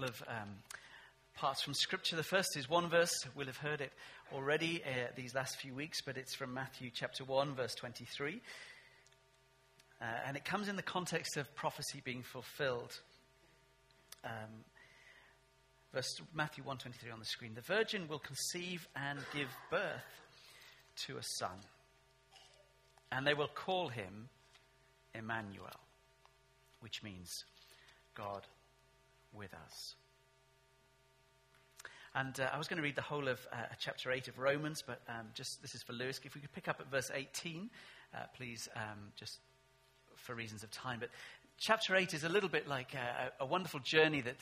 couple of um, parts from Scripture. The first is one verse. We'll have heard it already uh, these last few weeks, but it's from Matthew chapter 1, verse 23. Uh, and it comes in the context of prophecy being fulfilled. Um, verse Matthew 1:23 on the screen. The virgin will conceive and give birth to a son, and they will call him Emmanuel, which means God with us. And uh, I was going to read the whole of uh, chapter 8 of Romans, but um, just this is for Lewis. If we could pick up at verse 18, uh, please, um, just for reasons of time. But chapter 8 is a little bit like a, a, wonderful journey that,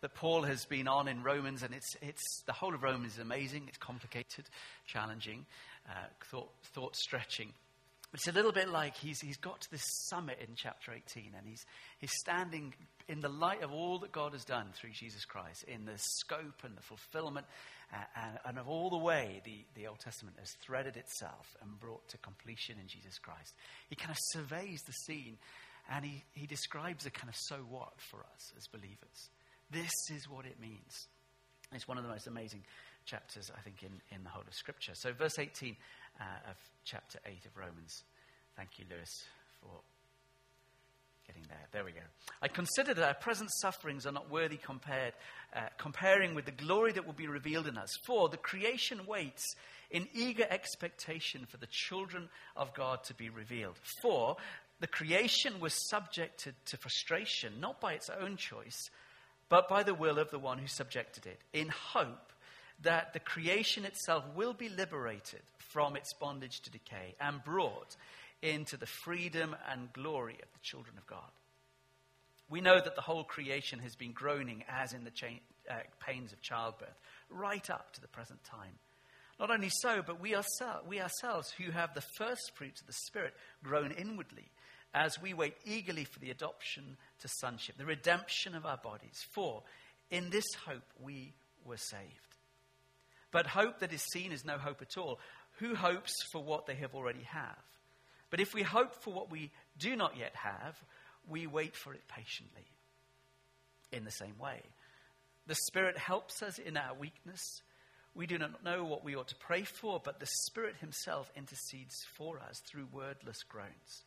that Paul has been on in Romans, and it's, it's, the whole of Romans is amazing. It's complicated, challenging, uh, thought, thought stretching. It's a little bit like he's, he's got to this summit in chapter 18, and he's, he's standing in the light of all that God has done through Jesus Christ, in the scope and the fulfillment, uh, and, and, of all the way the, the Old Testament has threaded itself and brought to completion in Jesus Christ. He kind of surveys the scene, and he, he describes a kind of so what for us as believers. This is what it means. It's one of the most amazing chapters, I think, in, in the whole of Scripture. So, verse 18 uh, of chapter 8 of Romans. Thank you, Lewis, for getting there. There we go. I consider that our present sufferings are not worthy compared, uh, comparing with the glory that will be revealed in us. For the creation waits in eager expectation for the children of God to be revealed. For the creation was subjected to frustration, not by its own choice, but by the will of the one who subjected it, in hope that the creation itself will be liberated from its bondage to decay and brought into the freedom and glory of the children of God. We know that the whole creation has been groaning as in the chain, uh, pains of childbirth, right up to the present time. Not only so, but we, ourselves, we ourselves who have the first fruits of the Spirit groan inwardly as we wait eagerly for the adoption to sonship, the redemption of our bodies. For in this hope we were saved. But hope that is seen is no hope at all. Who hopes for what they have already have? But if we hope for what we do not yet have, we wait for it patiently. In the same way, the Spirit helps us in our weakness. We do not know what we ought to pray for, but the Spirit Himself intercedes for us through wordless groans.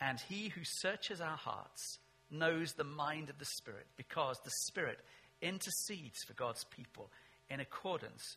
And He who searches our hearts knows the mind of the Spirit, because the Spirit intercedes for God's people in accordance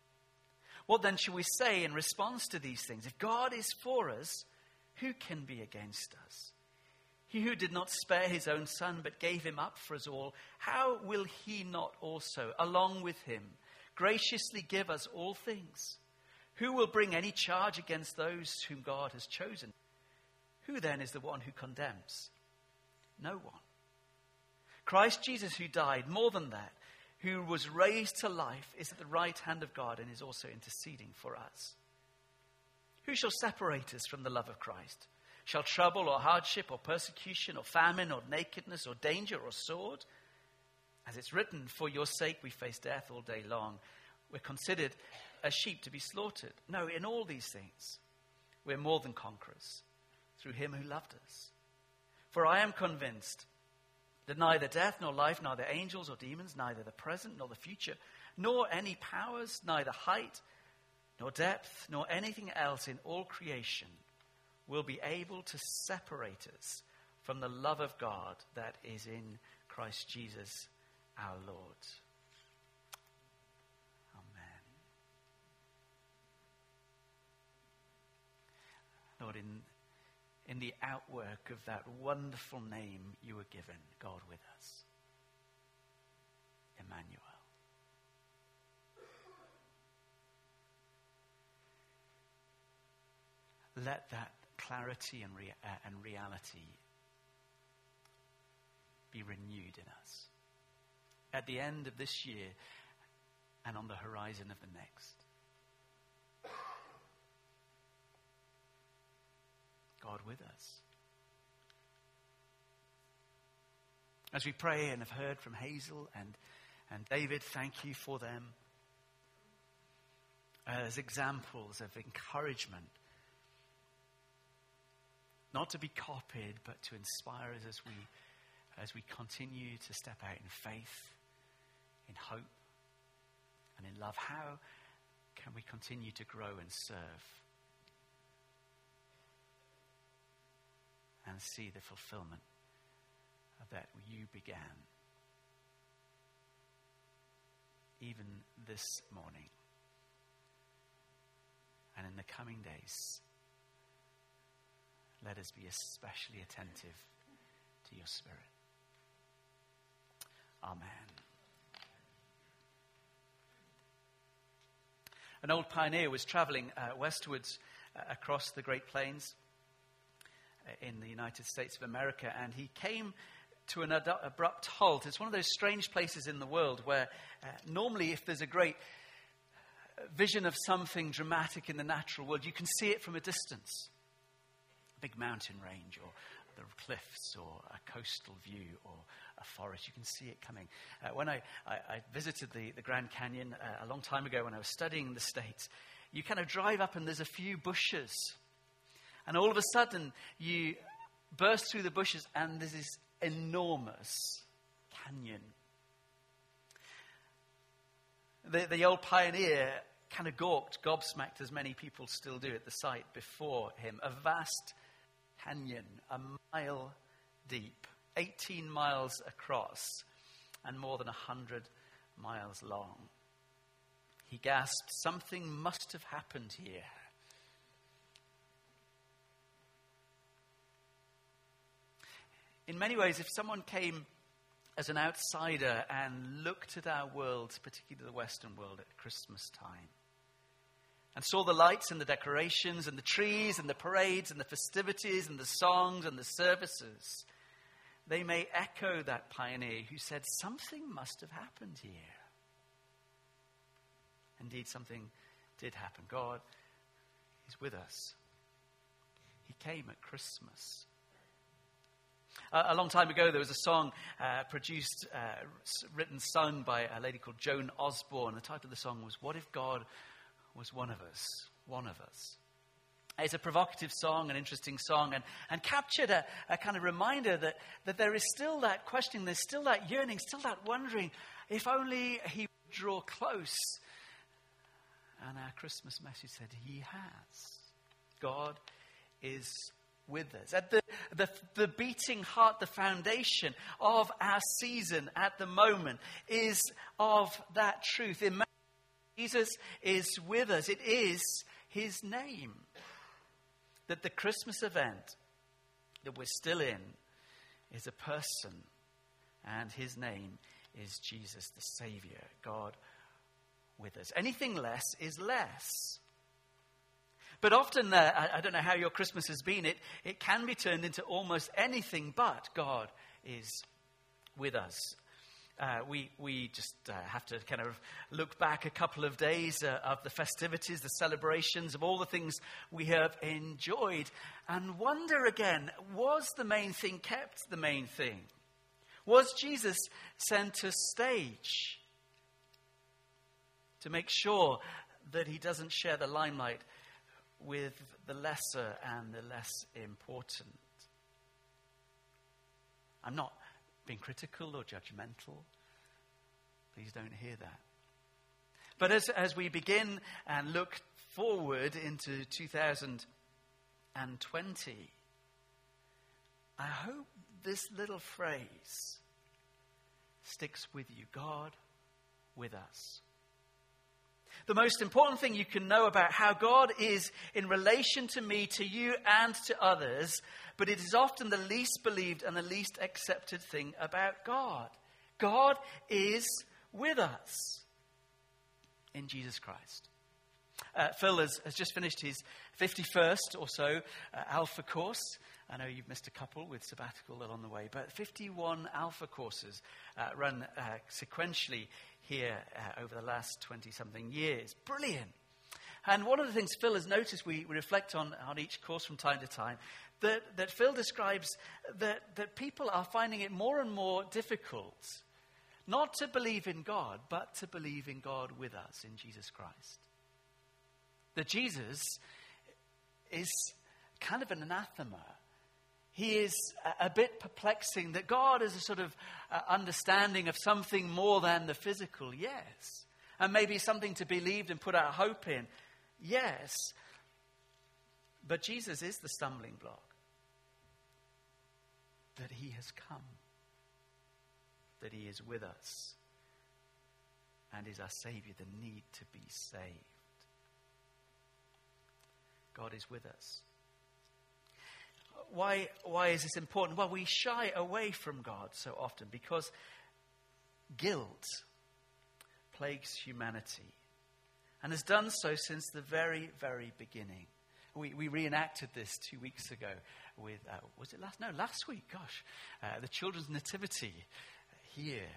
What then shall we say in response to these things? If God is for us, who can be against us? He who did not spare his own son, but gave him up for us all, how will he not also, along with him, graciously give us all things? Who will bring any charge against those whom God has chosen? Who then is the one who condemns? No one. Christ Jesus, who died, more than that, who was raised to life, is at the right hand of God and is also interceding for us. Who shall separate us from the love of Christ? Shall trouble or hardship or persecution or famine or nakedness or danger or sword? As it's written, for your sake we face death all day long. We're considered as sheep to be slaughtered. No, in all these things, we're more than conquerors through him who loved us. For I am convinced that neither death nor life, neither angels or demons, neither the present nor the future, nor any powers, neither height nor depth, nor anything else in all creation will be able to separate us from the love of God that is in Christ Jesus our Lord. Amen. Lord, in in the outwork of that wonderful name you were given, God with us. Emmanuel. Let that clarity and, rea- uh, and reality be renewed in us. At the end of this year, and on the horizon of the next. God with us. As we pray and have heard from Hazel and, and David, thank you for them as examples of encouragement. Not to be copied, but to inspire us as we, as we continue to step out in faith, in hope, and in love. How can we continue to grow and serve and see the fulfillment of that you began even this morning? and in the coming days, let us be especially attentive to your Spirit. Amen. An old pioneer was traveling uh, westwards uh, across the Great Plains in the United States of America, and he came to an ad- abrupt halt. It's one of those strange places in the world where uh, normally, if there's a great vision of something dramatic in the natural world, you can see it from a distance. A big mountain range, or the cliffs, or a coastal view, or a forest. You can see it coming. Uh, when I, I, I, visited the, the Grand Canyon uh, a long time ago when I was studying the States, you kind of drive up and there's a few bushes. And all of a sudden, you burst through the bushes and there's this enormous canyon. The, the old pioneer kind of gawked, gobsmacked, as many people still do at the sight before him. A vast canyon, a mile deep, 18 miles across, and more than 100 miles long. He gasped, Something must have happened here. In many ways, if someone came as an outsider and looked at our world, particularly the Western world, at Christmas time, and saw the lights and the decorations and the trees and the parades and the festivities and the songs and the services, they may echo that pioneer who said, Something must have happened here. Indeed, something did happen. God is with us. He came at Christmas. Uh, a long time ago, there was a song uh, produced, uh, written, sung by a lady called Joan Osborne. The title of the song was What If God was one of us, one of us. It's a provocative song, an interesting song, and, and captured a, a kind of reminder that, that there is still that questioning, there's still that yearning, still that wondering if only he would draw close. And our Christmas message said, He has. God is with us. At the, the, the beating heart, the foundation of our season at the moment is of that truth. Jesus is with us. It is his name. That the Christmas event that we're still in is a person, and his name is Jesus, the Savior, God with us. Anything less is less. But often, uh, I, I, don't know how your Christmas has been, it, it can be turned into almost anything but God is with us uh, we, we just uh, have to kind of look back a couple of days uh, of the festivities, the celebrations, of all the things we have enjoyed, and wonder again was the main thing kept the main thing? Was Jesus center stage to make sure that he doesn't share the limelight with the lesser and the less important? I'm not being critical or judgmental. Please don't hear that. But as, as we begin and look forward into 2020, I hope this little phrase sticks with you God with us. The most important thing you can know about how God is in relation to me, to you, and to others, but it is often the least believed and the least accepted thing about God. God is with us in Jesus Christ. Uh, Phil has, has, just finished his 51st or so uh, Alpha course. I know you've missed a couple with sabbatical along the way, but 51 Alpha courses uh, run uh, sequentially here uh, over the last 20 something years. Brilliant. And one of the things Phil has noticed, we, we reflect on, on each course from time to time, that, that Phil describes that, that people are finding it more and more difficult not to believe in God, but to believe in God with us in Jesus Christ. That Jesus is kind of an anathema. He is a, bit perplexing, that God is a sort of uh, understanding of something more than the physical, yes. And maybe something to believe and put our hope in, yes. But Jesus is the stumbling block that he has come, that he is with us, and is our Savior, the need to be saved. God is with us. Why, why is this important? Well, we shy away from God so often because guilt plagues humanity and has done so since the very, very beginning. We, we reenacted this two weeks ago with, uh, was it last? No, last week, gosh. Uh, the children's nativity here.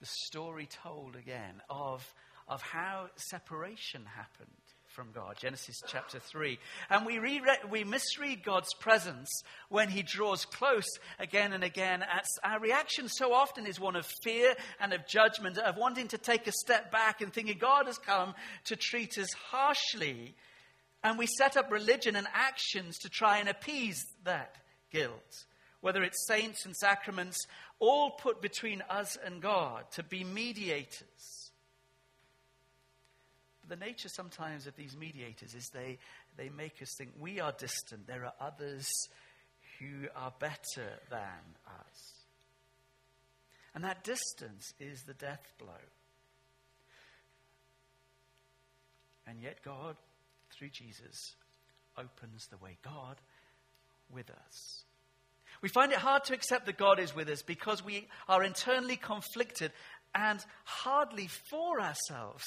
The story told again of, of how separation happened from God. Genesis chapter 3. And we, re-read, we misread God's presence when he draws close again and again. Our reaction so often is one of fear and of judgment, of wanting to take a step back and thinking God has come to treat us harshly. And we set up religion and actions to try and appease that guilt. Whether it's saints and sacraments, all put between us and God to be mediators. The nature sometimes of these mediators is they, they make us think we are distant. There are others who are better than us. And that distance is the death blow. And yet, God through Jesus opens the way. God with us. We find it hard to accept that God is with us because we are internally conflicted and hardly for ourselves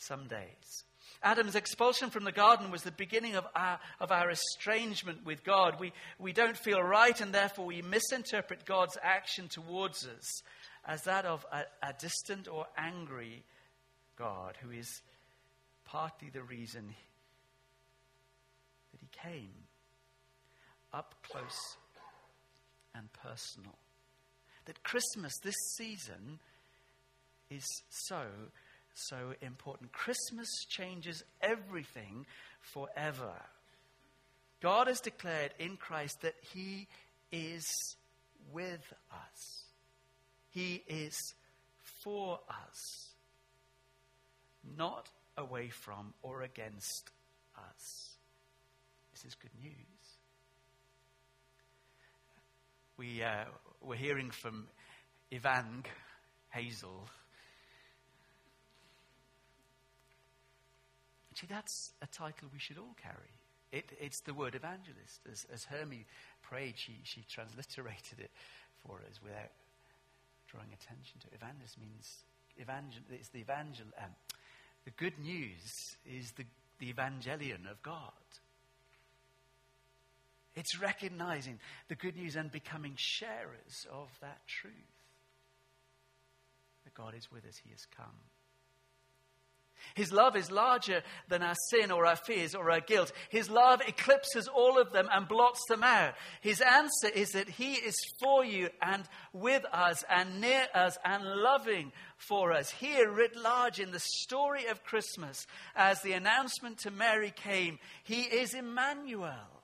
some days. Adam's expulsion from the garden was the beginning of our, of our estrangement with God. We, we don't feel right, and therefore we misinterpret God's action towards us as that of a, a distant or angry God who is partly the reason that he came up close and personal. That Christmas, this season, is so, so important. Christmas changes everything forever. God has declared in Christ that He is with us, He is for us, not away from or against us. This is good news. We, uh, we're hearing from Evang Hazel. See, that's a title we should all carry. It, it's the word evangelist. As, as Hermie prayed, she, she transliterated it for us without drawing attention to it. Evangelist means evangel. It's the evangel. Um, the good news is the, the evangelion of God. It's recognizing the good news and becoming sharers of that truth. That God is with us, He has come. His love is larger than our sin or our fears or our guilt. His love eclipses all of them and blots them out. His answer is that He is for you and with us and near us and loving for us. Here, writ large in the story of Christmas, as the announcement to Mary came, He is Emmanuel.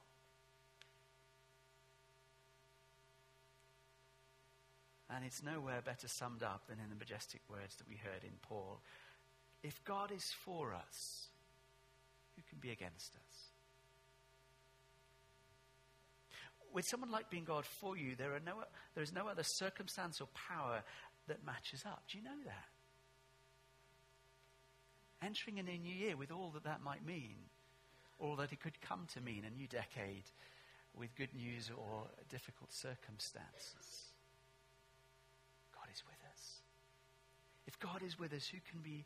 And it's nowhere better summed up than in the majestic words that we heard in Paul. If God is for us, who can be against us? With someone like being God for you, there, are no, there is no other circumstance or power that matches up. Do you know that? Entering in a new year with all that that might mean, all that it could come to mean, a new decade with good news or difficult circumstances. God is with us. If God is with us, who can be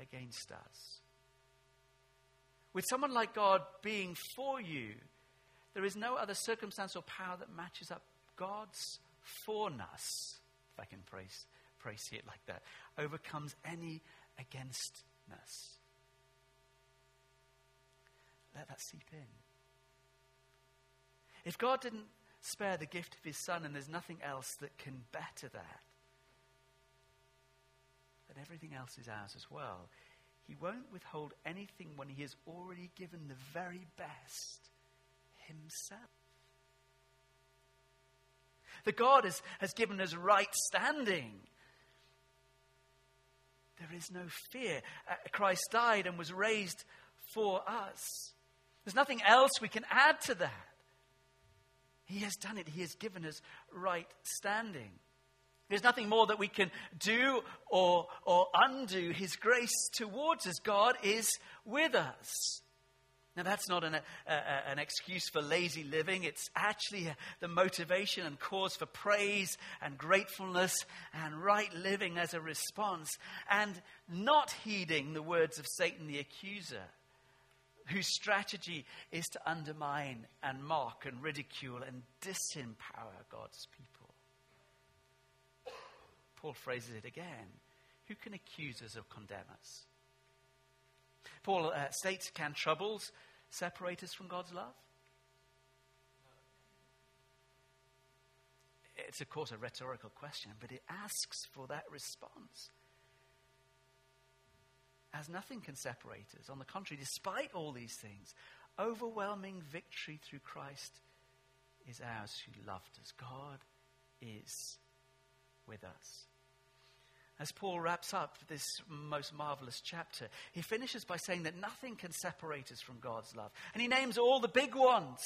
against us? With someone like God being for you, there is no other circumstance or power that matches up God's forness, if I can pray see it like that, overcomes any againstness. Let that seep in. If God didn't spare the gift of his son and there's nothing else that can better that, then everything else is ours as well. He won't withhold anything when he has already given the very best himself. The God has, has given us right standing. There is no fear. Uh, Christ died and was raised for us. There's nothing else we can add to that. He has done it, He has given us right standing. There's nothing more that we can do or, or undo. His grace towards us, God is with us. Now, that's not an, an excuse for lazy living. It's actually the motivation and cause for praise and gratefulness and right living as a response, and not heeding the words of Satan the accuser, whose strategy is to undermine and mock and ridicule and disempower God's people. Paul phrases it again Who can accuse us or condemn us? Paul uh, states, Can troubles separate us from God's love? It's, of course, a rhetorical question, but it asks for that response. As nothing can separate us. On the contrary, despite all these things, overwhelming victory through Christ is ours who loved us. God is with us. As Paul wraps up this most marvelous chapter, he finishes by saying that nothing can separate us from God's love. And he names all the big ones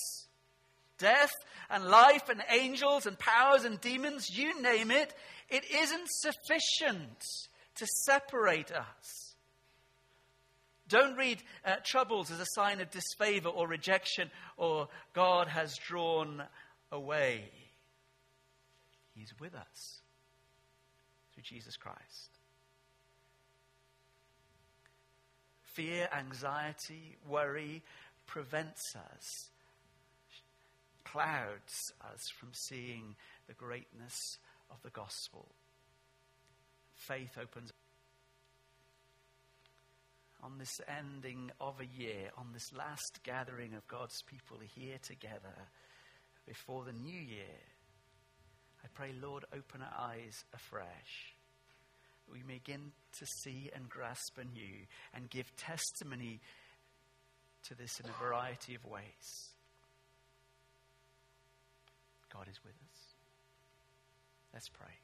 death and life and angels and powers and demons, you name it. It isn't sufficient to separate us. Don't read uh, troubles as a sign of disfavor or rejection or God has drawn away. He's with us Jesus Christ. Fear, anxiety, worry prevents us, clouds us from seeing the greatness of the gospel. Faith opens on this ending of a year, on this last gathering of God's people here together before the new year. I pray, Lord, open our eyes afresh. We begin to see and grasp anew and give testimony to this in a variety of ways. God is with us. Let's pray.